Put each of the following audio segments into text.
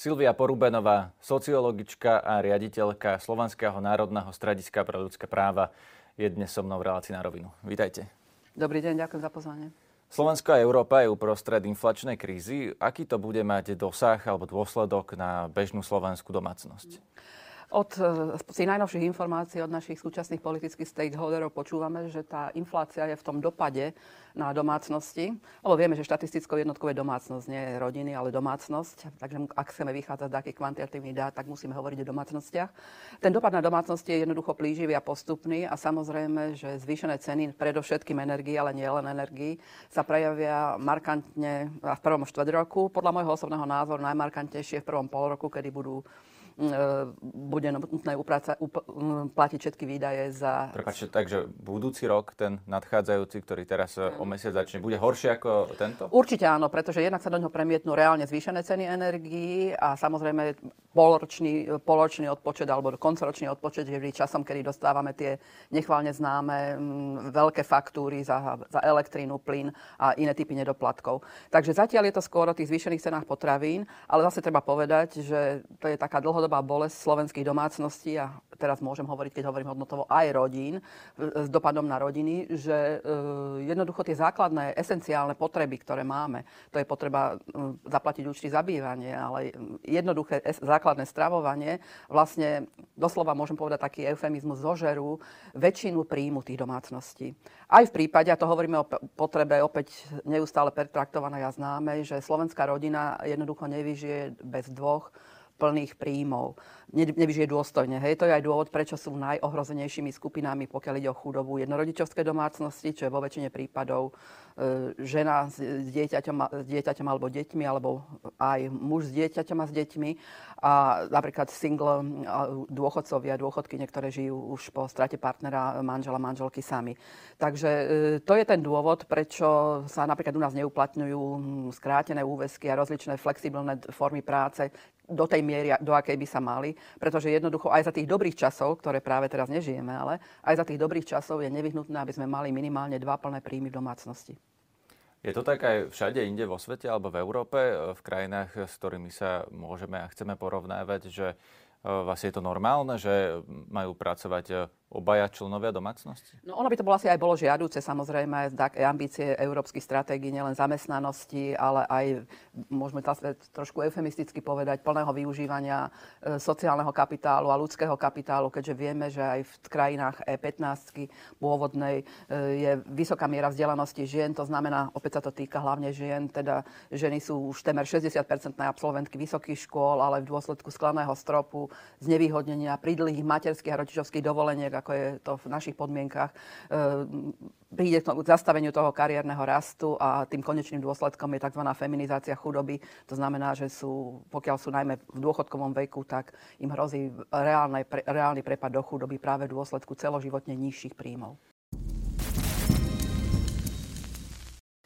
Silvia Porubenová, sociologička a riaditeľka Slovenského národného strediska pre ľudské práva, je dnes so mnou v relácii na rovinu. Vítajte. Dobrý deň, ďakujem za pozvanie. Slovensko a Európa je uprostred inflačnej krízy. Aký to bude mať dosah alebo dôsledok na bežnú slovenskú domácnosť? Od z tých najnovších informácií od našich súčasných politických stakeholderov počúvame, že tá inflácia je v tom dopade na domácnosti, lebo vieme, že štatistickou jednotkou je domácnosť, nie je rodiny, ale domácnosť. Takže ak chceme vychádzať z takých kvantitatívnych dát, tak musíme hovoriť o domácnostiach. Ten dopad na domácnosti je jednoducho plíživý a postupný a samozrejme, že zvýšené ceny, predovšetkým energii, ale nie len energii, sa prejavia markantne v prvom štvrt roku. Podľa môjho osobného názoru najmarkantnejšie v prvom pol roku, kedy budú bude nutné platiť všetky výdaje za... Prepačte, takže budúci rok, ten nadchádzajúci, ktorý teraz o mesiac začne, bude horšie ako tento? Určite áno, pretože jednak sa do neho premietnú reálne zvýšené ceny energií a samozrejme poloročný, poloročný odpočet alebo koncoročný odpočet je vždy časom, kedy dostávame tie nechválne známe veľké faktúry za, za elektrínu, plyn a iné typy nedoplatkov. Takže zatiaľ je to skôr o tých zvýšených cenách potravín, ale zase treba povedať, že to je taká dlhodobá dlhodobá bolesť slovenských domácností a teraz môžem hovoriť, keď hovorím hodnotovo, aj rodín, s dopadom na rodiny, že jednoducho tie základné, esenciálne potreby, ktoré máme, to je potreba zaplatiť účty za bývanie, ale jednoduché základné stravovanie, vlastne doslova môžem povedať taký eufemizmus, zožerú väčšinu príjmu tých domácností. Aj v prípade, a to hovoríme o potrebe opäť neustále pertraktovanej a známej, že slovenská rodina jednoducho nevyžije bez dvoch plných príjmov. Nevyžije dôstojne. Hej, to je aj dôvod, prečo sú najohrozenejšími skupinami, pokiaľ ide o chudobu jednorodičovské domácnosti, čo je vo väčšine prípadov e, žena s dieťaťom, s dieťaťom alebo deťmi, alebo aj muž s dieťaťom a s deťmi. A napríklad single dôchodcovia, dôchodky, niektoré žijú už po strate partnera, manžela, manželky sami. Takže e, to je ten dôvod, prečo sa napríklad u nás neuplatňujú skrátené úväzky a rozličné flexibilné formy práce, do tej miery, do akej by sa mali, pretože jednoducho aj za tých dobrých časov, ktoré práve teraz nežijeme, ale aj za tých dobrých časov je nevyhnutné, aby sme mali minimálne dva plné príjmy v domácnosti. Je to tak aj všade inde vo svete alebo v Európe, v krajinách, s ktorými sa môžeme a chceme porovnávať, že e, vlastne je to normálne, že majú pracovať obaja členovia domácnosti? No ono by to bolo asi aj bolo žiaduce, samozrejme, ambície európskych stratégií, nielen zamestnanosti, ale aj, môžeme to trošku eufemisticky povedať, plného využívania e, sociálneho kapitálu a ľudského kapitálu, keďže vieme, že aj v krajinách E15 pôvodnej e, je vysoká miera vzdelanosti žien, to znamená, opäť sa to týka hlavne žien, teda ženy sú už temer 60-percentné absolventky vysokých škôl, ale v dôsledku sklaného stropu, znevýhodnenia, prídlých materských a rodičovských dovoleniek ako je to v našich podmienkach, e, príde k zastaveniu toho kariérneho rastu a tým konečným dôsledkom je tzv. feminizácia chudoby. To znamená, že sú, pokiaľ sú najmä v dôchodkovom veku, tak im hrozí reálne, reálny prepad do chudoby práve v dôsledku celoživotne nižších príjmov.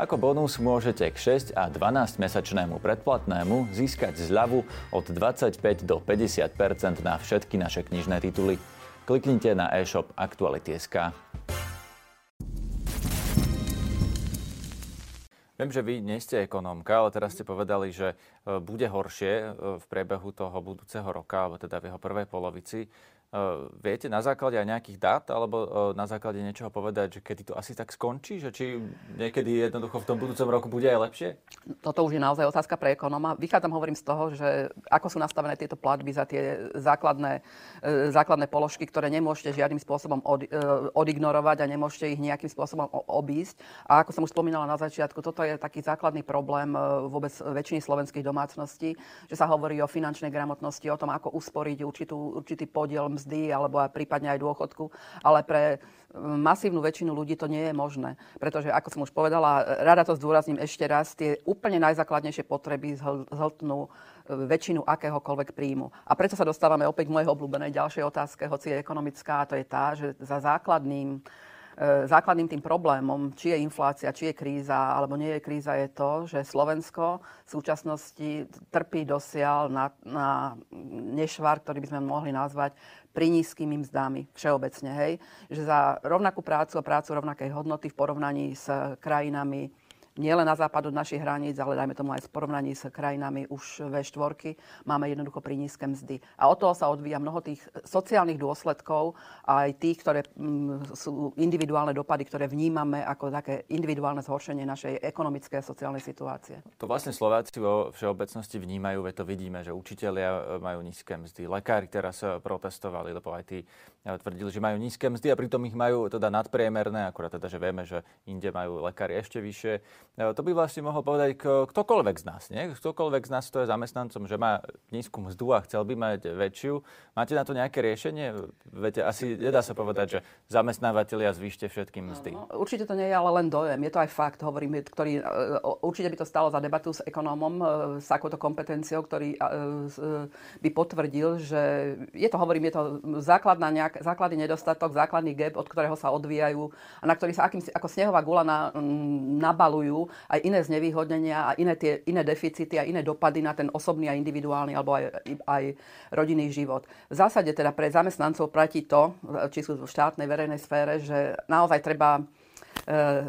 Ako bonus môžete k 6 a 12 mesačnému predplatnému získať zľavu od 25 do 50% na všetky naše knižné tituly. Kliknite na e-shop Aktuality.sk. Viem, že vy nie ste ekonómka, ale teraz ste povedali, že e, bude horšie e, v priebehu toho budúceho roka, alebo teda v jeho prvej polovici. Eh, viete na základe aj nejakých dát alebo eh, na základe niečoho povedať, že kedy to asi tak skončí? Že či niekedy jednoducho v tom budúcom roku bude aj lepšie? Toto už je naozaj otázka pre ekonóma. Vychádzam, hovorím z toho, že ako sú nastavené tieto platby za tie základné, eh, základné položky, ktoré nemôžete žiadnym spôsobom od, odignorovať a nemôžete ich nejakým spôsobom obísť. A ako som už spomínala na začiatku, toto je taký základný problém vôbec väčšiny slovenských domácností, že sa hovorí o finančnej gramotnosti, o tom, ako usporiť určitú, určitý podiel mzdy alebo aj prípadne aj dôchodku, ale pre masívnu väčšinu ľudí to nie je možné. Pretože, ako som už povedala, rada to zdôrazním ešte raz, tie úplne najzákladnejšie potreby zhltnú e, väčšinu akéhokoľvek príjmu. A preto sa dostávame opäť k mojej obľúbenej ďalšej otázke, hoci je ekonomická, a to je tá, že za základným e, základným tým problémom, či je inflácia, či je kríza, alebo nie je kríza, je to, že Slovensko v súčasnosti trpí dosiaľ na, na nešvar, ktorý by sme mohli nazvať pri nízkymi mzdami všeobecne. Hej? Že za rovnakú prácu a prácu rovnakej hodnoty v porovnaní s krajinami nielen na západ od našich hraníc, ale dajme tomu aj v porovnaní s krajinami už V4, máme jednoducho pri nízke mzdy. A od toho sa odvíja mnoho tých sociálnych dôsledkov, aj tých, ktoré mm, sú individuálne dopady, ktoré vnímame ako také individuálne zhoršenie našej ekonomickej a sociálnej situácie. To vlastne Slováci vo všeobecnosti vnímajú, veď to vidíme, že učitelia e, majú nízke mzdy, lekári teraz e, protestovali, lebo aj tí e, tvrdili, že majú nízke mzdy a pritom ich majú teda nadpriemerné, akurát teda, že vieme, že inde majú lekári ešte vyššie. E, to by vlastne mohol povedať ktokoľvek z nás. Nie? Ktokoľvek z nás, kto je zamestnancom, že má nízku mzdu a chcel by mať väčšiu. Máte na to nejaké riešenie? Viete, asi nedá sa povedať, že zamestnávateľia zvýšte všetky mzdy. No, určite to nie je ale len dojem. Je to aj fakt, hovorím, ktorý, e, určite by to stalo za debatu s ekonómom, e, s akouto kompetenciou, ktorý by potvrdil, že je to, hovorím, je to základná nejak, základný nedostatok, základný gap, od ktorého sa odvíjajú a na ktorý sa akým, ako snehová gula na, nabalujú aj iné znevýhodnenia a iné, tie, iné deficity a iné dopady na ten osobný a individuálny alebo aj, aj rodinný život. V zásade teda pre zamestnancov platí to, či sú v štátnej verejnej sfére, že naozaj treba e,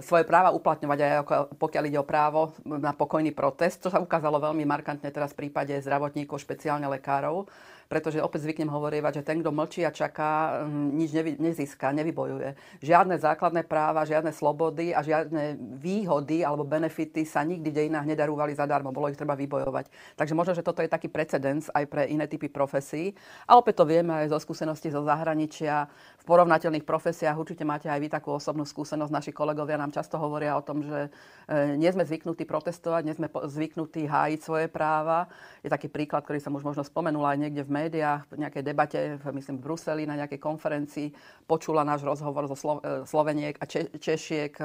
svoje práva uplatňovať aj ako, pokiaľ ide o právo na pokojný protest, čo sa ukázalo veľmi markantne teraz v prípade zdravotníkov, špeciálne lekárov, pretože opäť zvyknem hovorievať, že ten, kto mlčí a čaká, mm, nič nevy, nezíska, nevybojuje. Žiadne základné práva, žiadne slobody a žiadne výhody alebo benefity sa nikdy v dejinách nedarúvali zadarmo, bolo ich treba vybojovať. Takže možno, že toto je taký precedens aj pre iné typy profesí. A opäť to vieme aj zo skúseností zo zahraničia. V porovnateľných profesiách určite máte aj vy takú osobnú skúsenosť. Naši kolegovia nám často hovoria o tom, že e, nie sme zvyknutí protestovať, nie sme zvyknutí hájiť svoje práva. Je taký príklad, ktorý som už možno spomenula aj niekde v médiách, v nejakej debate, myslím v Bruseli, na nejakej konferencii, počula náš rozhovor zo e, Sloveniek a Če- Češiek, e,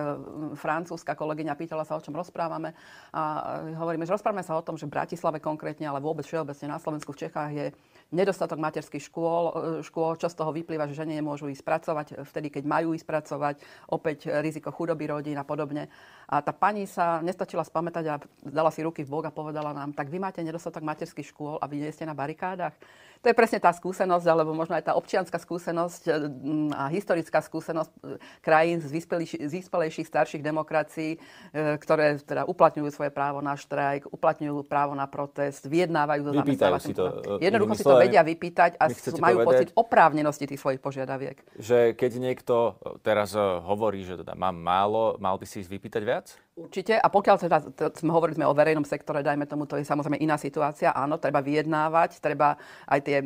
francúzska kolegyňa pýtala sa, o čom rozprávame. A hovoríme, že rozprávame sa o tom, že v Bratislave konkrétne, ale vôbec všeobecne na Slovensku, v Čechách je nedostatok materských škôl, e, škôl, čo z toho vyplýva, že ženy nemôžu ísť pracovať vtedy, keď majú ísť pracovať, opäť riziko chudoby rodín a podobne. A tá pani sa nestačila spamätať a dala si ruky v bok a povedala nám, tak vy máte nedostatok materských škôl a vy nie ste na barikádach. To je presne tá skúsenosť, alebo možno aj tá občianská skúsenosť e, a historická skúsenosť e, krajín z vyspelejších, starších demokracií, ktoré teda uplatňujú svoje právo na štrajk, uplatňujú právo na protest, vyjednávajú so zamestnávateľom. Jednoducho si to vedia vypýtať a majú povedať, pocit oprávnenosti tých svojich požiadaviek. Že keď niekto teraz hovorí, že teda mám málo, mal by si ich vypýtať viac? Určite. A pokiaľ teda, sme hovorili sme o verejnom sektore, dajme tomu, to je samozrejme iná situácia. Áno, treba vyjednávať, treba aj tie e,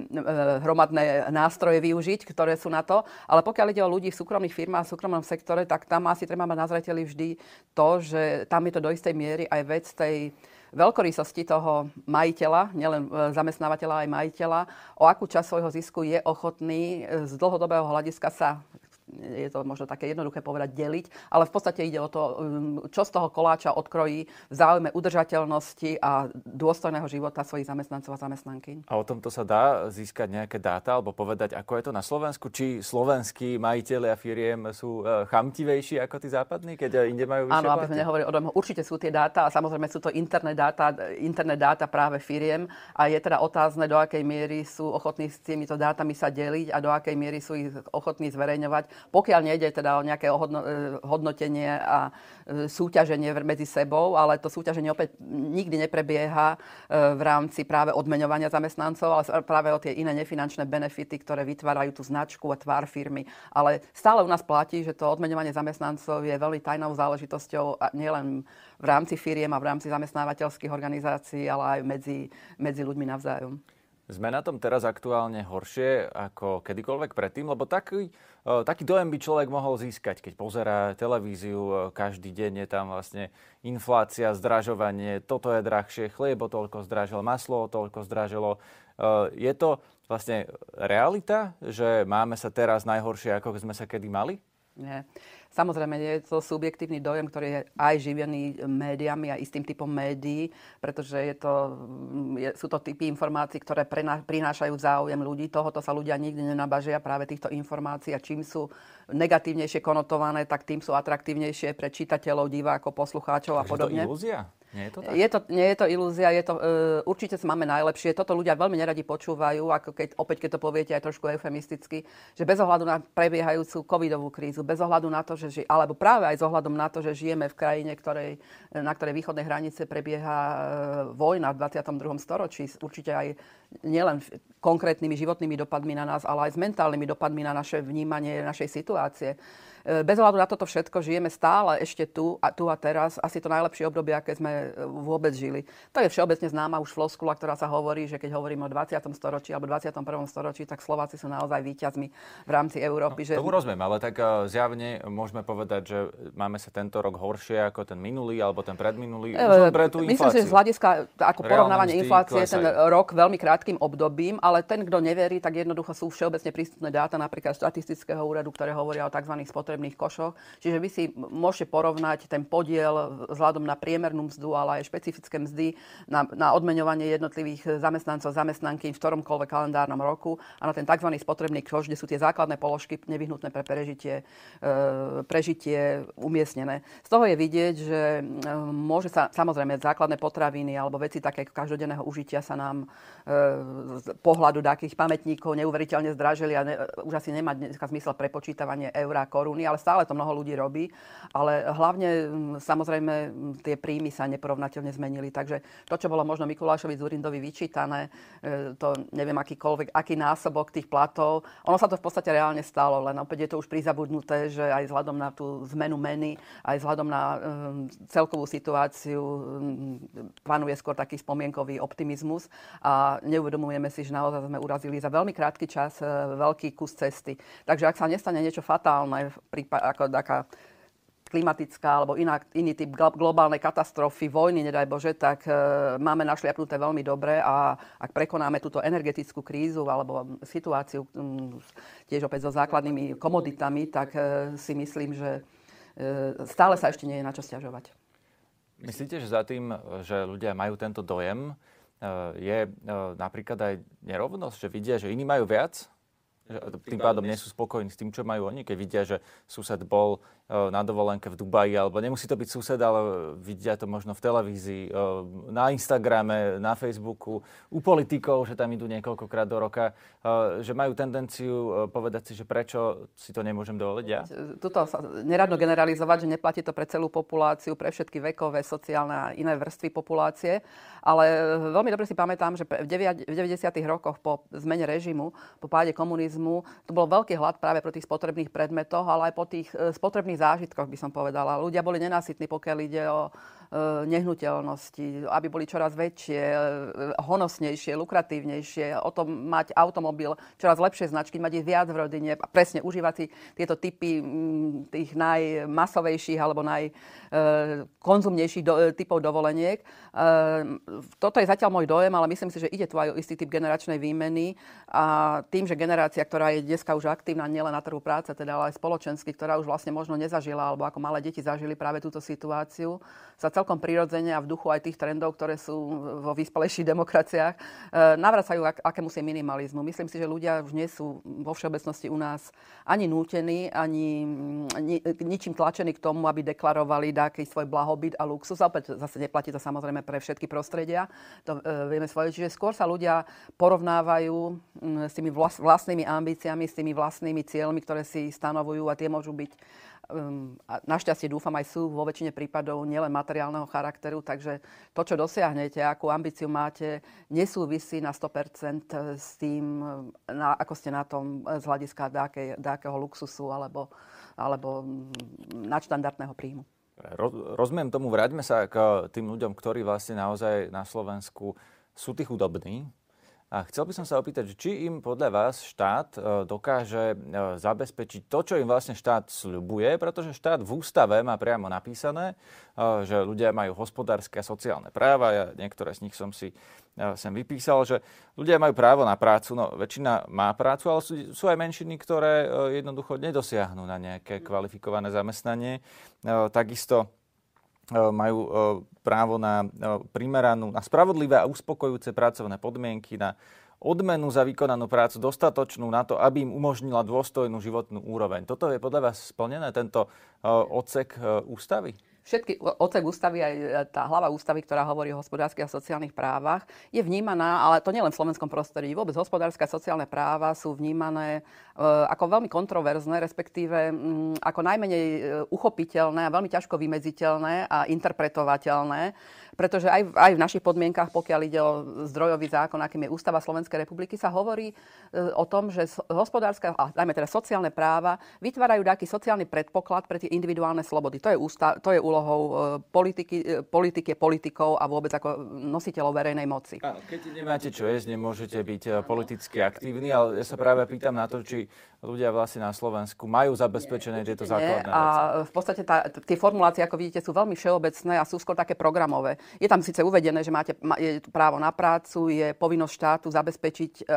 hromadné nástroje využiť, ktoré sú na to. Ale pokiaľ ide o ľudí v súkromných firmách, v súkromnom sektore, tak tam asi treba mať na zreteli vždy to, že tam je to do istej miery aj vec tej veľkorysosti toho majiteľa, nielen e, zamestnávateľa, aj majiteľa, o akú časť svojho zisku je ochotný e, z dlhodobého hľadiska sa je to možno také jednoduché povedať, deliť, ale v podstate ide o to, um, čo z toho koláča odkrojí v záujme udržateľnosti a dôstojného života svojich zamestnancov a zamestnanky. A o tomto sa dá získať nejaké dáta alebo povedať, ako je to na Slovensku? Či slovenskí majiteľi a firiem sú uh, chamtivejší ako tí západní, keď inde majú vyššie Áno, aby sme nehovorili o tom, určite sú tie dáta a samozrejme sú to interné dáta, interné dáta práve firiem a je teda otázne, do akej miery sú ochotní s týmito dátami sa deliť a do akej miery sú ich ochotní zverejňovať pokiaľ nejde teda o nejaké e, hodnotenie a e, súťaženie medzi sebou, ale to súťaženie opäť nikdy neprebieha e, v rámci práve odmeňovania zamestnancov, ale práve o tie iné nefinančné benefity, ktoré vytvárajú tú značku a tvár firmy. Ale stále u nás platí, že to odmeňovanie zamestnancov je veľmi tajnou záležitosťou nielen v rámci firiem a v rámci zamestnávateľských organizácií, ale aj medzi, medzi ľuďmi navzájom. Sme na tom teraz aktuálne horšie ako kedykoľvek predtým, lebo taký, taký dojem by človek mohol získať, keď pozerá televíziu každý deň, je tam vlastne inflácia, zdražovanie, toto je drahšie, chliebo toľko zdražilo, maslo toľko zdražilo. Je to vlastne realita, že máme sa teraz najhoršie, ako sme sa kedy mali? Nie. Samozrejme, je to subjektívny dojem, ktorý je aj živený médiami a istým typom médií, pretože je to, je, sú to typy informácií, ktoré prená, prinášajú záujem ľudí. Tohoto sa ľudia nikdy nenabažia práve týchto informácií a čím sú negatívnejšie konotované, tak tým sú atraktívnejšie pre čitateľov, divákov, poslucháčov a podobne. To ilúzia? Nie je to tak? Je to, nie je to ilúzia, je to, uh, určite máme najlepšie. Toto ľudia veľmi neradi počúvajú, ako keď, opäť keď to poviete aj trošku eufemisticky, že bez ohľadu na prebiehajúcu covidovú krízu, bez ohľadu na to, že, ži, alebo práve aj s ohľadom na to, že žijeme v krajine, ktorej, na ktorej východnej hranice prebieha uh, vojna v 22. storočí, určite aj nielen konkrétnymi životnými dopadmi na nás, ale aj s mentálnymi dopadmi na naše vnímanie našej situácie. E, bez ohľadu na toto všetko žijeme stále ešte tu a, tu a teraz. Asi to najlepšie obdobie, aké sme e, vôbec žili. To je všeobecne známa už floskula, ktorá sa hovorí, že keď hovoríme o 20. storočí alebo 21. storočí, tak Slováci sú naozaj víťazmi v rámci Európy. No, že... Tomu rozumiem, ale tak uh, zjavne môžeme povedať, že máme sa tento rok horšie ako ten minulý alebo ten predminulý. E, pre tú Myslím, že z hľadiska ako porovnávanie inflácie ten rok veľmi krátkým obdobím, ale ten, kto neverí, tak jednoducho sú všeobecne prístupné dáta napríklad štatistického úradu, ktoré hovoria o tzv. spotrebných spotrebných košoch. Čiže vy si môžete porovnať ten podiel vzhľadom na priemernú mzdu, ale aj špecifické mzdy na, na odmeňovanie jednotlivých zamestnancov, zamestnanky v ktoromkoľvek kalendárnom roku a na ten tzv. spotrebný koš, kde sú tie základné položky nevyhnutné pre prežitie, e, prežitie umiestnené. Z toho je vidieť, že e, môže sa samozrejme základné potraviny alebo veci také každodenného užitia sa nám e, z pohľadu takých pamätníkov neuveriteľne zdražili a ne, už asi nemá dneska zmysel prepočítavanie eura, koruny korúny, ale stále to mnoho ľudí robí. Ale hlavne samozrejme tie príjmy sa neporovnateľne zmenili. Takže to, čo bolo možno Mikulášovi Zurindovi vyčítané, e, to neviem akýkoľvek, aký násobok tých platov, ono sa to v podstate reálne stalo, len opäť je to už prizabudnuté, že aj vzhľadom na tú zmenu meny, aj vzhľadom na um, celkovú situáciu panuje skôr taký spomienkový optimizmus a neuvedomujeme si, že naozaj sme urazili za veľmi krátky čas uh, veľký kus cesty. Takže ak sa nestane niečo fatálne prípad, ako taká klimatická alebo iná, iný typ globálnej katastrofy, vojny, nedaj Bože, tak e, máme našliapnuté veľmi dobre a ak prekonáme túto energetickú krízu alebo situáciu m, tiež opäť so základnými komoditami, tak e, si myslím, že e, stále sa ešte nie je na čo stiažovať. Myslíte, že za tým, že ľudia majú tento dojem, e, je e, napríklad aj nerovnosť, že vidia, že iní majú viac tým pádom nie sú spokojní s tým, čo majú oni, keď vidia, že sused bol e, na dovolenke v Dubaji, alebo nemusí to byť sused, ale vidia to možno v televízii, e, na Instagrame, na Facebooku, u politikov, že tam idú niekoľkokrát do roka, e, že majú tendenciu povedať si, že prečo si to nemôžem dovoliť ja? Tuto sa neradno generalizovať, že neplatí to pre celú populáciu, pre všetky vekové, sociálne a iné vrstvy populácie, ale veľmi dobre si pamätám, že v 90. rokoch po zmene režimu, po páde komunizmu. To bol veľký hlad práve po tých spotrebných predmetoch, ale aj po tých e, spotrebných zážitkoch, by som povedala. Ľudia boli nenásytní, pokiaľ ide o nehnuteľnosti, aby boli čoraz väčšie, e, honosnejšie, lukratívnejšie, o tom mať automobil čoraz lepšie značky, mať ich viac v rodine a presne užívať si tieto typy tých najmasovejších alebo najkonzumnejších do, typov dovoleniek. Toto je zatiaľ môj dojem, ale myslím si, že ide tu aj o istý typ generačnej výmeny a tým, že generácia, ktorá je dneska už aktívna nielen na trhu práce, teda ale aj spoločensky, ktorá už vlastne možno nezažila alebo ako malé deti zažili práve túto situáciu, sa celkom prirodzene a v duchu aj tých trendov, ktoré sú vo vyspelejších demokraciách, e, navracajú ak, akémusi minimalizmu. Myslím si, že ľudia už nie sú vo všeobecnosti u nás ani nútení, ani ni, ničím tlačení k tomu, aby deklarovali taký svoj blahobyt a luxus. Opäť zase neplatí to samozrejme pre všetky prostredia. To e, vieme svoje. Čiže skôr sa ľudia porovnávajú m, s tými vlas, vlastnými ambíciami, s tými vlastnými cieľmi, ktoré si stanovujú a tie môžu byť a našťastie dúfam aj sú vo väčšine prípadov nielen materiálneho charakteru, takže to, čo dosiahnete, akú ambíciu máte, nesúvisí na 100% s tým, na, ako ste na tom z hľadiska dáke, dákeho luxusu alebo, alebo nadštandardného príjmu. Rozumiem tomu, vráťme sa k tým ľuďom, ktorí vlastne naozaj na Slovensku sú tí chudobní, A chcel by som sa opýtať, či im podľa vás štát dokáže zabezpečiť to, čo im vlastne štát sľubuje, pretože štát v ústave má priamo napísané, že ľudia majú hospodárske a sociálne práva. Ja niektoré z nich som si sem vypísal, že ľudia majú právo na prácu, no väčšina má prácu, ale sú, sú aj menšiny, ktoré e, jednoducho nedosiahnu na nejaké kvalifikované zamestnanie. E, takisto e, majú právo na primeranú, na spravodlivé a uspokojujúce pracovné podmienky, na odmenu za vykonanú prácu dostatočnú na to, aby im umožnila dôstojnú životnú úroveň. Toto je podľa vás splnené, tento odsek ústavy? Všetky odsek ústavy, aj tá hlava ústavy, ktorá hovorí o hospodárskych a sociálnych právach, je vnímaná, ale to nielen v slovenskom prostredí, vôbec hospodárske a sociálne práva sú vnímané e, ako veľmi kontroverzné, respektíve mm, ako najmenej e, uchopiteľné a veľmi ťažko vymedziteľné a interpretovateľné pretože aj, aj v našich podmienkach, pokiaľ ide o zdrojový zákon, akým je Ústava Slovenskej republiky, sa hovorí e, o tom, že hospodárska, a najmä teda sociálne práva, vytvárajú taký sociálny predpoklad pre tie individuálne slobody. To je, ústa, to je úlohou e, politiky, e, politiky, politikov a vôbec ako nositeľov verejnej moci. Áno, keď nemáte čo jesť, nemôžete byť politicky aktívni, ale ja sa práve pýtam na to, či ľudia vlastne na Slovensku majú zabezpečené tieto základné nie. A v podstate tá, tie formulácie, ako vidíte, sú veľmi všeobecné a sú skôr také programové. Je tam síce uvedené, že máte je právo na prácu, je povinnosť štátu zabezpečiť e, e,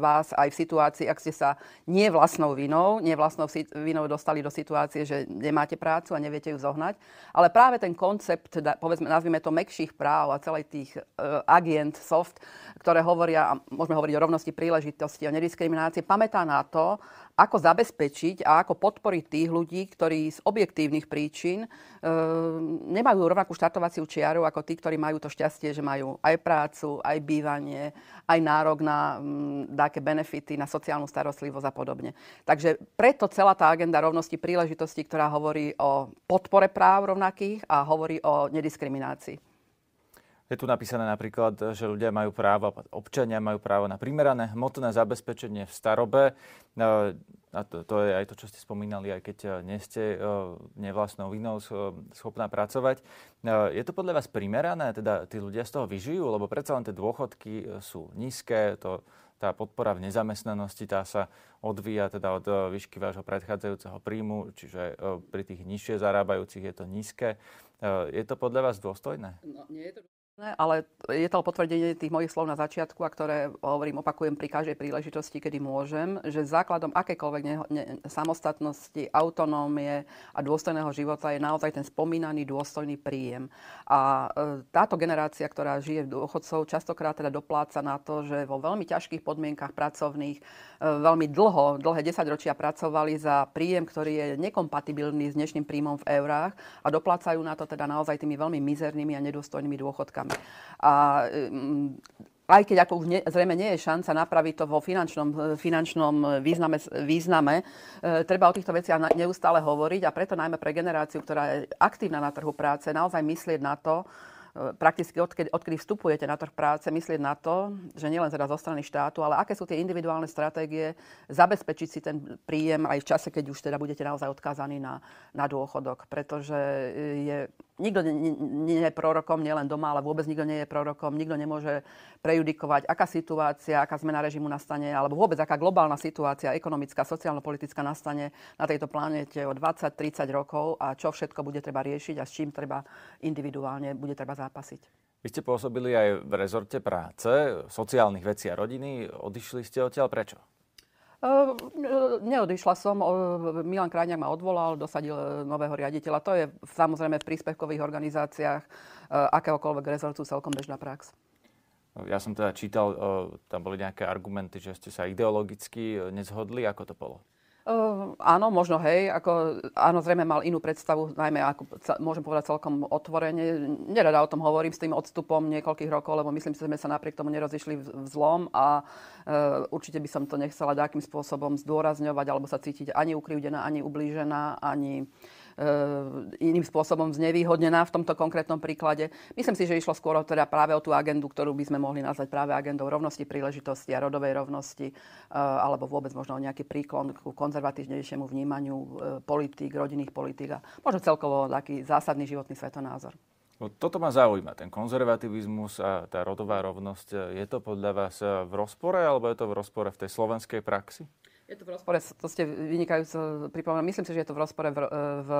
vás aj v situácii, ak ste sa nie vlastnou vinou, nie vlastnou vinou dostali do situácie, že nemáte prácu a neviete ju zohnať. Ale práve ten koncept, povedzme, nazvime to mekších práv a celej tých uh, agent, soft, ktoré hovoria, a môžeme hovoriť o rovnosti príležitosti, o nediskriminácii, pamätá na to, ako zabezpečiť a ako podporiť tých ľudí, ktorí z objektívnych príčin e, nemajú rovnakú štartovaciu čiaru ako tí, ktorí majú to šťastie, že majú aj prácu, aj bývanie, aj nárok na m, dáke benefity, na sociálnu starostlivosť a podobne. Takže preto celá tá agenda rovnosti príležitosti, ktorá hovorí o podpore práv rovnakých a hovorí o nediskriminácii. Je tu napísané napríklad, že ľudia majú právo, občania majú právo na primerané hmotné zabezpečenie v starobe. E, a to, to je aj to, čo ste spomínali, aj keď nie ste e, nevlastnou vinou schopná pracovať. E, je to podľa vás primerané? Teda tí ľudia z toho vyžijú? Lebo predsa len tie dôchodky sú nízke, to, tá podpora v nezamestnanosti tá sa odvíja teda od výšky vášho predchádzajúceho príjmu, čiže pri tých nižšie zarábajúcich je to nízke. Je to podľa vás dôstojné? No, nie je to ale je to potvrdenie tých mojich slov na začiatku, a ktoré hovorím, opakujem pri každej príležitosti, kedy môžem, že základom akékoľvek ne, ne, samostatnosti, autonómie a dôstojného života je naozaj ten spomínaný dôstojný príjem. A e, táto generácia, ktorá žije v dôchodcov, častokrát teda dopláca na to, že vo veľmi ťažkých podmienkach pracovných, e, veľmi dlho, dlhé desaťročia pracovali za príjem, ktorý je nekompatibilný s dnešným príjmom v eurách a doplácajú na to teda naozaj tými veľmi mizernými a nedôstojnými dôchodkami problémami. A mm, aj keď ako už ne, zrejme nie je šanca napraviť to vo finančnom, finančnom význame, význame e, treba o týchto veciach neustále hovoriť a preto najmä pre generáciu, ktorá je aktívna na trhu práce, naozaj myslieť na to, e, prakticky odkedy, odkedy vstupujete na trh práce, myslieť na to, že nielen teda zo strany štátu, ale aké sú tie individuálne stratégie zabezpečiť si ten príjem aj v čase, keď už teda budete naozaj odkázaní na, na dôchodok. Pretože je nikto nie, je prorokom, nielen doma, ale vôbec nikto nie je prorokom. Nikto nemôže prejudikovať, aká situácia, aká zmena režimu nastane, alebo vôbec aká globálna situácia, ekonomická, sociálno-politická nastane na tejto planete o 20-30 rokov a čo všetko bude treba riešiť a s čím treba individuálne bude treba zápasiť. Vy ste pôsobili aj v rezorte práce, sociálnych vecí a rodiny. Odišli ste odtiaľ prečo? Ehm, neodišla som, Milan Krajňák ma odvolal, dosadil e, nového riaditeľa. To je samozrejme v príspevkových organizáciách e, akéhokoľvek rezortu celkom bežná prax. Ja som teda čítal, e, tam boli nejaké argumenty, že ste sa ideologicky nezhodli. Ako to bolo? Áno, možno hej, ako, áno, zrejme mal inú predstavu, najmä ako môžem povedať celkom otvorene. Nerada o tom hovorím s tým odstupom niekoľkých rokov, lebo myslím že sme sa napriek tomu nerozišli v, v zlom a uh, určite by som to nechcela nejakým spôsobom zdôrazňovať alebo sa cítiť ani ukrivdená, ani ublížená, ani iným spôsobom znevýhodnená v tomto konkrétnom príklade. Myslím si, že išlo skôr teda práve o tú agendu, ktorú by sme mohli nazvať práve agendou rovnosti príležitosti a rodovej rovnosti, e, alebo vôbec možno o nejaký príklon k konzervatívnejšiemu vnímaniu e, politík, rodinných politík a možno celkovo taký zásadný životný svetonázor. No, toto ma zaujíma, ten konzervativizmus a tá rodová rovnosť. Je to podľa vás v rozpore, alebo je to v rozpore v tej slovenskej praxi? Je to v rozpore, to ste vynikajúco pripomenuli. Myslím si, že je to v rozpore v, v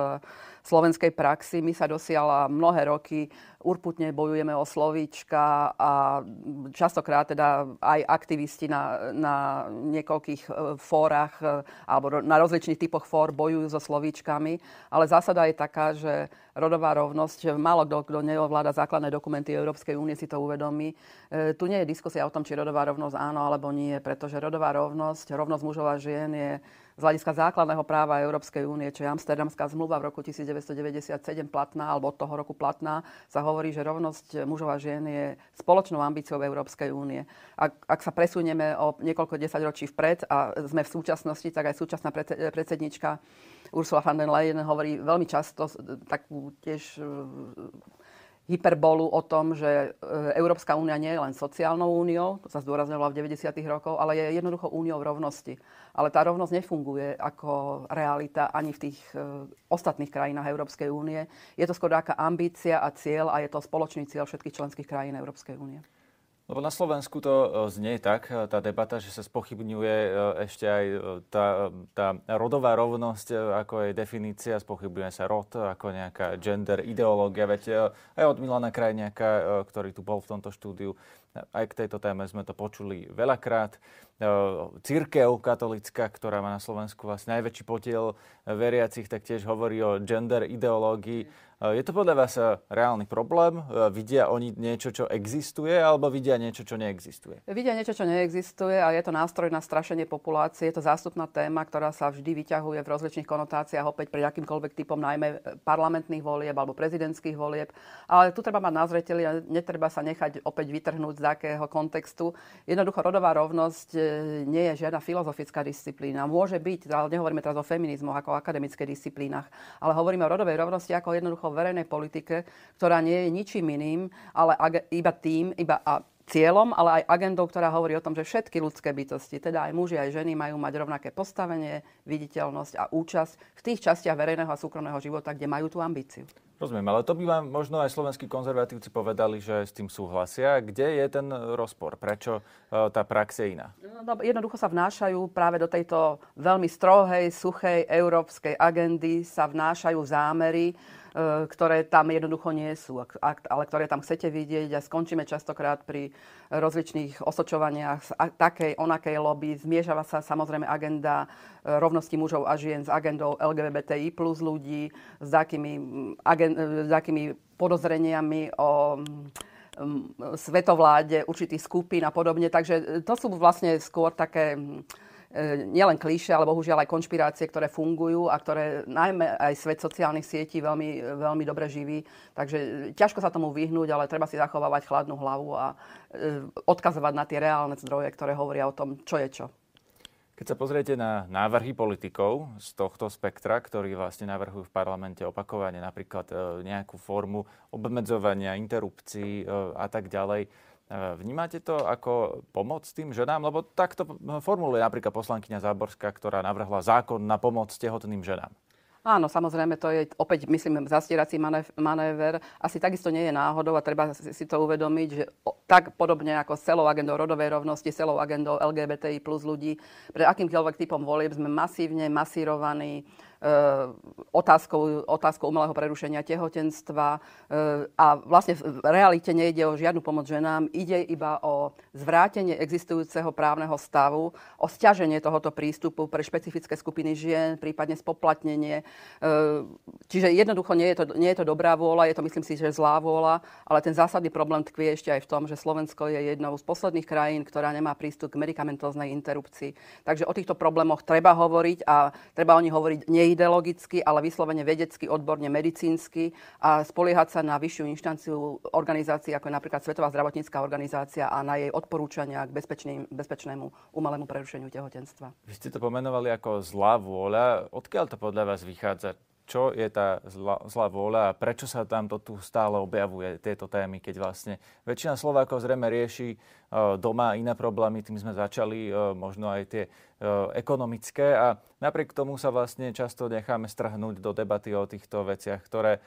slovenskej praxi. My sa dosiala mnohé roky, urputne bojujeme o slovíčka a častokrát teda aj aktivisti na, na niekoľkých e, fórach e, alebo na rozličných typoch fór bojujú so slovíčkami. Ale zásada je taká, že rodová rovnosť, málo kto, kto neovláda základné dokumenty Európskej únie, si to uvedomí. E, tu nie je diskusia o tom, či rodová rovnosť áno alebo nie, pretože rodová rovnosť, rovnosť mužov a žien je z hľadiska základného práva Európskej únie, čo je Amsterdamská zmluva v roku 1997 platná, alebo od toho roku platná, sa hovorí, že rovnosť mužov a žien je spoločnou ambíciou Európskej únie. Ak, ak sa presunieme o niekoľko desaťročí vpred a sme v súčasnosti, tak aj súčasná predsednička Ursula von der Leyen hovorí veľmi často takú tiež hyperbolu o tom, že e, Európska únia nie je len sociálnou úniou, to sa zdôrazňovalo v 90. rokoch, ale je jednoducho úniou rovnosti. Ale tá rovnosť nefunguje ako realita ani v tých e, ostatných krajinách Európskej únie. Je to skôr aká ambícia a cieľ a je to spoločný cieľ všetkých členských krajín Európskej únie. Lebo na Slovensku to e, znie tak, e, tá debata, že sa spochybňuje e, ešte aj tá, tá rodová rovnosť, ako je definícia, spochybňuje sa rod ako nejaká gender ideológia. Veď aj od Milana Krajniaka, ktorý tu bol v tomto štúdiu, aj k tejto téme sme to počuli veľakrát. Církev katolická, ktorá má na Slovensku vlastne najväčší podiel veriacich, tak tiež hovorí o gender ideológii. Je to podľa vás eh, reálny problém? Vidia oni niečo, čo existuje, alebo vidia niečo, čo neexistuje? Vidia niečo, čo neexistuje a je to nástroj na strašenie populácie. Je to zástupná téma, ktorá sa vždy vyťahuje v rozličných konotáciách, opäť pri akýmkoľvek typom, najmä parlamentných volieb alebo prezidentských volieb. Ale tu treba mať na a netreba sa nechať opäť vytrhnúť z akého kontextu. Jednoducho rodová rovnosť nie je žiadna filozofická disciplína. Môže byť, ale nehovoríme teraz o feminizmu ako o akademických disciplínach, ale hovoríme o rodovej rovnosti ako jednoducho verejnej politike, ktorá nie je ničím iným, ale iba tým, iba a cieľom, ale aj agendou, ktorá hovorí o tom, že všetky ľudské bytosti, teda aj muži, aj ženy, majú mať rovnaké postavenie, viditeľnosť a účasť v tých častiach verejného a súkromného života, kde majú tú ambíciu. Rozumiem, ale to by vám možno aj slovenskí konzervatívci povedali, že s tým súhlasia. Kde je ten rozpor? Prečo e, tá prax je iná? No, jednoducho sa vnášajú práve do tejto veľmi strohej, suchej európskej agendy sa vnášajú zámery, ktoré tam jednoducho nie sú, ale ktoré tam chcete vidieť a skončíme častokrát pri rozličných osočovaniach z takej, onakej lobby. Zmiežava sa samozrejme agenda e, rovnosti mužov a žien s agendou LGBTI plus ľudí, s takými, agend, s takými podozreniami o svetovláde určitých skupín a podobne. Takže to sú vlastne skôr také E, nielen klíše, ale bohužiaľ aj konšpirácie, ktoré fungujú a ktoré najmä aj svet sociálnych sietí veľmi, veľmi dobre živí. Takže ťažko sa tomu vyhnúť, ale treba si zachovávať chladnú hlavu a e, odkazovať na tie reálne zdroje, ktoré hovoria o tom, čo je čo. Keď sa pozriete na návrhy politikov z tohto spektra, ktorí vlastne navrhujú v parlamente opakovane napríklad e, nejakú formu obmedzovania, interrupcií a tak ďalej, Vnímate to ako pomoc tým ženám? Lebo takto formuluje napríklad poslankyňa Záborská, ktorá navrhla zákon na pomoc tehotným ženám. Áno, samozrejme, to je opäť, myslím, zastierací manéver. Asi takisto nie je náhodou a treba si to uvedomiť, že tak podobne ako s celou agendou rodovej rovnosti, celou agendou LGBTI plus ľudí, pre akýmkoľvek typom volieb sme masívne masírovaní Eh, otázkou, otázkou umelého prerušenia tehotenstva. Eh, a vlastne v realite nejde o žiadnu pomoc ženám, ide iba o zvrátenie existujúceho právneho stavu, o stiaženie tohoto prístupu pre špecifické skupiny žien, prípadne spoplatnenie. Eh, čiže jednoducho nie je, to, nie je to dobrá vôľa, je to myslím si, že zlá vôľa, ale ten zásadný problém tkvie ešte aj v tom, že Slovensko je jednou z posledných krajín, ktorá nemá prístup k medikamentóznej interrupcii. Takže o týchto problémoch treba hovoriť a treba o nich hovoriť nie ideologicky, ale vyslovene vedecky, odborne, medicínsky a spoliehať sa na vyššiu inštanciu organizácií, ako je napríklad Svetová zdravotnícká organizácia a na jej odporúčania k bezpečnému umelému prerušeniu tehotenstva. Vy ste to pomenovali ako zlá vôľa. Odkiaľ to podľa vás vychádza? Čo je tá zlá, zlá vôľa a prečo sa tam to tu stále objavuje, tieto témy, keď vlastne väčšina Slovákov zrejme rieši uh, doma iné problémy, tým sme začali, uh, možno aj tie uh, ekonomické. A napriek tomu sa vlastne často necháme strhnúť do debaty o týchto veciach, ktoré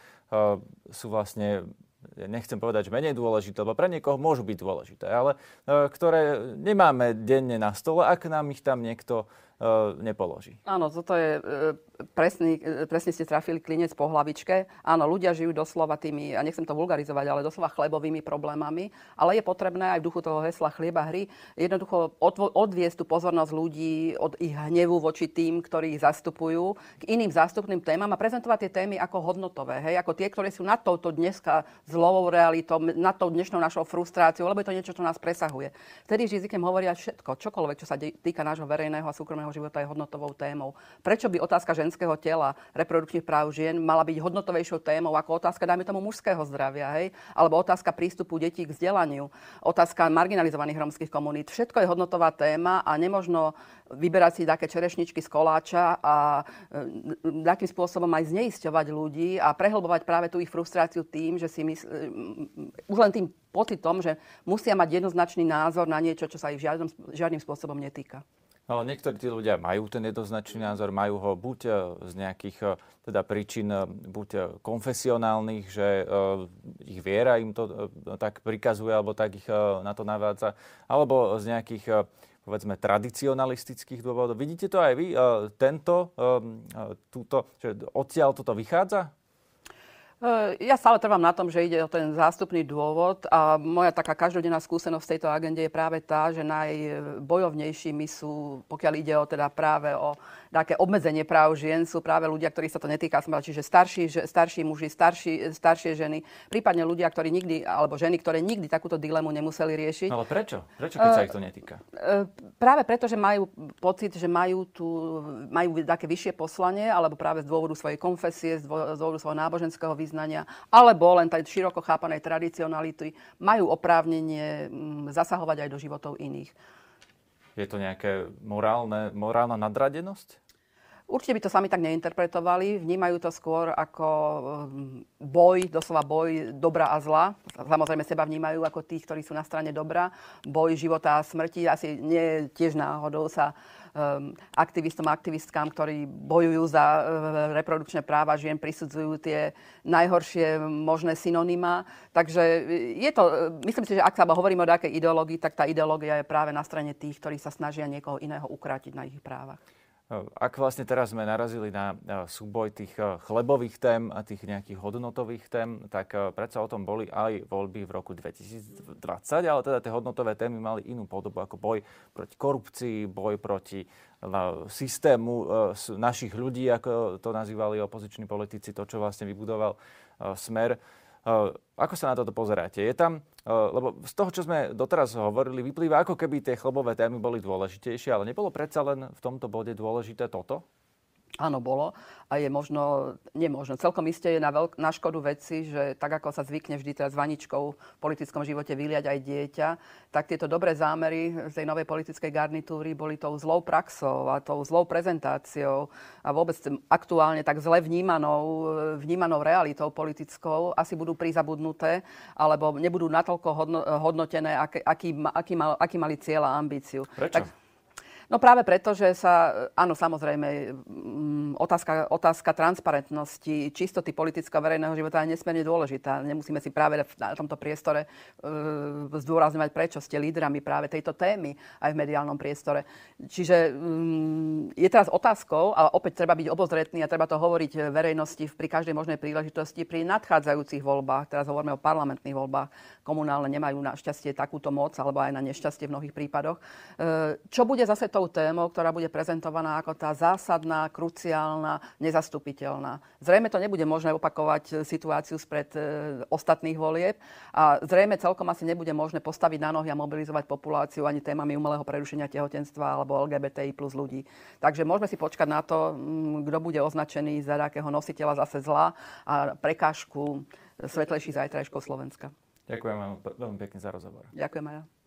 sú vlastne nechcem povedať, že menej dôležité, lebo pre niekoho môžu byť dôležité, ale ktoré nemáme denne na stole, ak nám ich tam niekto nepoloží. Áno, toto je presný, presne ste trafili klinec po hlavičke. Áno, ľudia žijú doslova tými, a nechcem to vulgarizovať, ale doslova chlebovými problémami, ale je potrebné aj v duchu toho hesla chlieba hry jednoducho odviesť tú pozornosť ľudí od ich hnevu voči tým, ktorí ich zastupujú, k iným zástupným témam a prezentovať tie témy ako hodnotové, hej, ako tie, ktoré sú nad touto dneska zlovou realitou, nad tou dnešnou našou frustráciou, lebo je to niečo, čo nás presahuje. Vtedy Žizikem hovoria všetko, čokoľvek, čo sa týka nášho verejného a súkromného života je hodnotovou témou. Prečo by otázka ženského tela, reprodukčných práv žien mala byť hodnotovejšou témou ako otázka, dajme tomu, mužského zdravia, hej? alebo otázka prístupu detí k vzdelaniu, otázka marginalizovaných romských komunít. Všetko je hodnotová téma a nemožno vyberať si také čerešničky z koláča a e, takým spôsobom aj zneisťovať ľudí a prehlbovať práve tú ich frustráciu tým, že si mysl... E, už len tým pocitom, že musia mať jednoznačný názor na niečo, čo sa ich žiadnym, žiadnym spôsobom netýka. Ale niektorí tí ľudia majú ten jednoznačný názor, majú ho buď e, z nejakých e, teda príčin e, buď konfesionálnych, že ich viera im to tak prikazuje, alebo tak ich na to navádza, alebo z nejakých povedzme tradicionalistických dôvodov. Vidíte to aj vy? Tento, túto, že odtiaľ toto vychádza? Eh, ja stále trvám na tom, že ide o ten zástupný dôvod a moja taká každodenná skúsenosť v tejto agende je práve tá, že najbojovnejšími sú, pokiaľ ide o teda práve o také obmedzenie práv žien, sú práve ľudia, ktorí sa to netýka, čiže starší, starší muži, starší, staršie ženy, prípadne ľudia, ktorí nikdy, alebo ženy, ktoré nikdy takúto dilemu nemuseli riešiť. No ale prečo? Prečo, keď uh, sa ich to netýka? Uh, práve preto, že majú pocit, že majú, tu, majú také vyššie poslanie, alebo práve z dôvodu svojej konfesie, z dôvodu svojho náboženského vyznania, alebo len tej široko chápanej tradicionality, majú oprávnenie mm, zasahovať aj do životov iných. Je to nejaké morálne, morálna nadradenosť? Určite by to sami tak neinterpretovali. Vnímajú to skôr ako mm, boj, doslova boj dobra a zla. Samozrejme seba vnímajú ako tých, ktorí sú na strane dobra. Boj života a smrti. Asi nie tiež náhodou sa um, aktivistom a aktivistkám, ktorí bojujú za uh, reprodukčné práva žien, prisudzujú tie najhoršie možné synonyma. Takže je to, myslím si, že ak sa hovoríme o nejakej ideológii, tak tá ideológia je práve na strane tých, ktorí sa snažia niekoho iného ukrátiť na ich právach. Ak vlastne teraz sme narazili na súboj tých chlebových tém a tých nejakých hodnotových tém, tak predsa o tom boli aj voľby v roku 2020, ale teda tie hodnotové témy mali inú podobu ako boj proti korupcii, boj proti systému našich ľudí, ako to nazývali opoziční politici, to, čo vlastne vybudoval Smer. Ako sa na toto pozeráte? Je tam, lebo z toho, čo sme doteraz hovorili, vyplýva, ako keby tie chlebové témy boli dôležitejšie, ale nebolo predsa len v tomto bode dôležité toto? Áno, bolo. A je možno, nemožno, celkom isté je na, veľk, na škodu veci, že tak ako sa zvykne vždy teraz vaničkou v politickom živote vyliať aj dieťa, tak tieto dobré zámery z tej novej politickej garnitúry boli tou zlou praxou a tou zlou prezentáciou a vôbec aktuálne tak zle vnímanou, vnímanou realitou politickou asi budú prizabudnuté alebo nebudú natoľko hodno, hodnotené, aký, aký, aký, mal, aký mali cieľ a ambíciu. Prečo? Tak, No práve preto, že sa, áno, samozrejme, mm, otázka, otázka transparentnosti, čistoty politického verejného života je nesmierne dôležitá. Nemusíme si práve v tomto priestore uh, zdôrazňovať, prečo ste lídrami práve tejto témy aj v mediálnom priestore. Čiže um, je teraz otázkou, a opäť treba byť obozretný a treba to hovoriť verejnosti pri každej možnej príležitosti pri nadchádzajúcich voľbách, teraz hovoríme o parlamentných voľbách, komunálne nemajú na šťastie takúto moc, alebo aj na nešťastie v mnohých prípadoch. Uh, čo bude zase to tou témou, ktorá bude prezentovaná ako tá zásadná, kruciálna, nezastupiteľná. Zrejme to nebude možné opakovať e, situáciu spred e, ostatných volieb a zrejme celkom asi nebude možné postaviť na nohy a mobilizovať populáciu ani témami umelého prerušenia tehotenstva alebo LGBTI plus ľudí. Takže môžeme si počkať na to, kto bude označený za nejakého nositeľa zase zla a prekážku svetlejších zajtrajškov Slovenska. Ďakujem vám veľmi pekne za rozhovor. Ďakujem aj ja.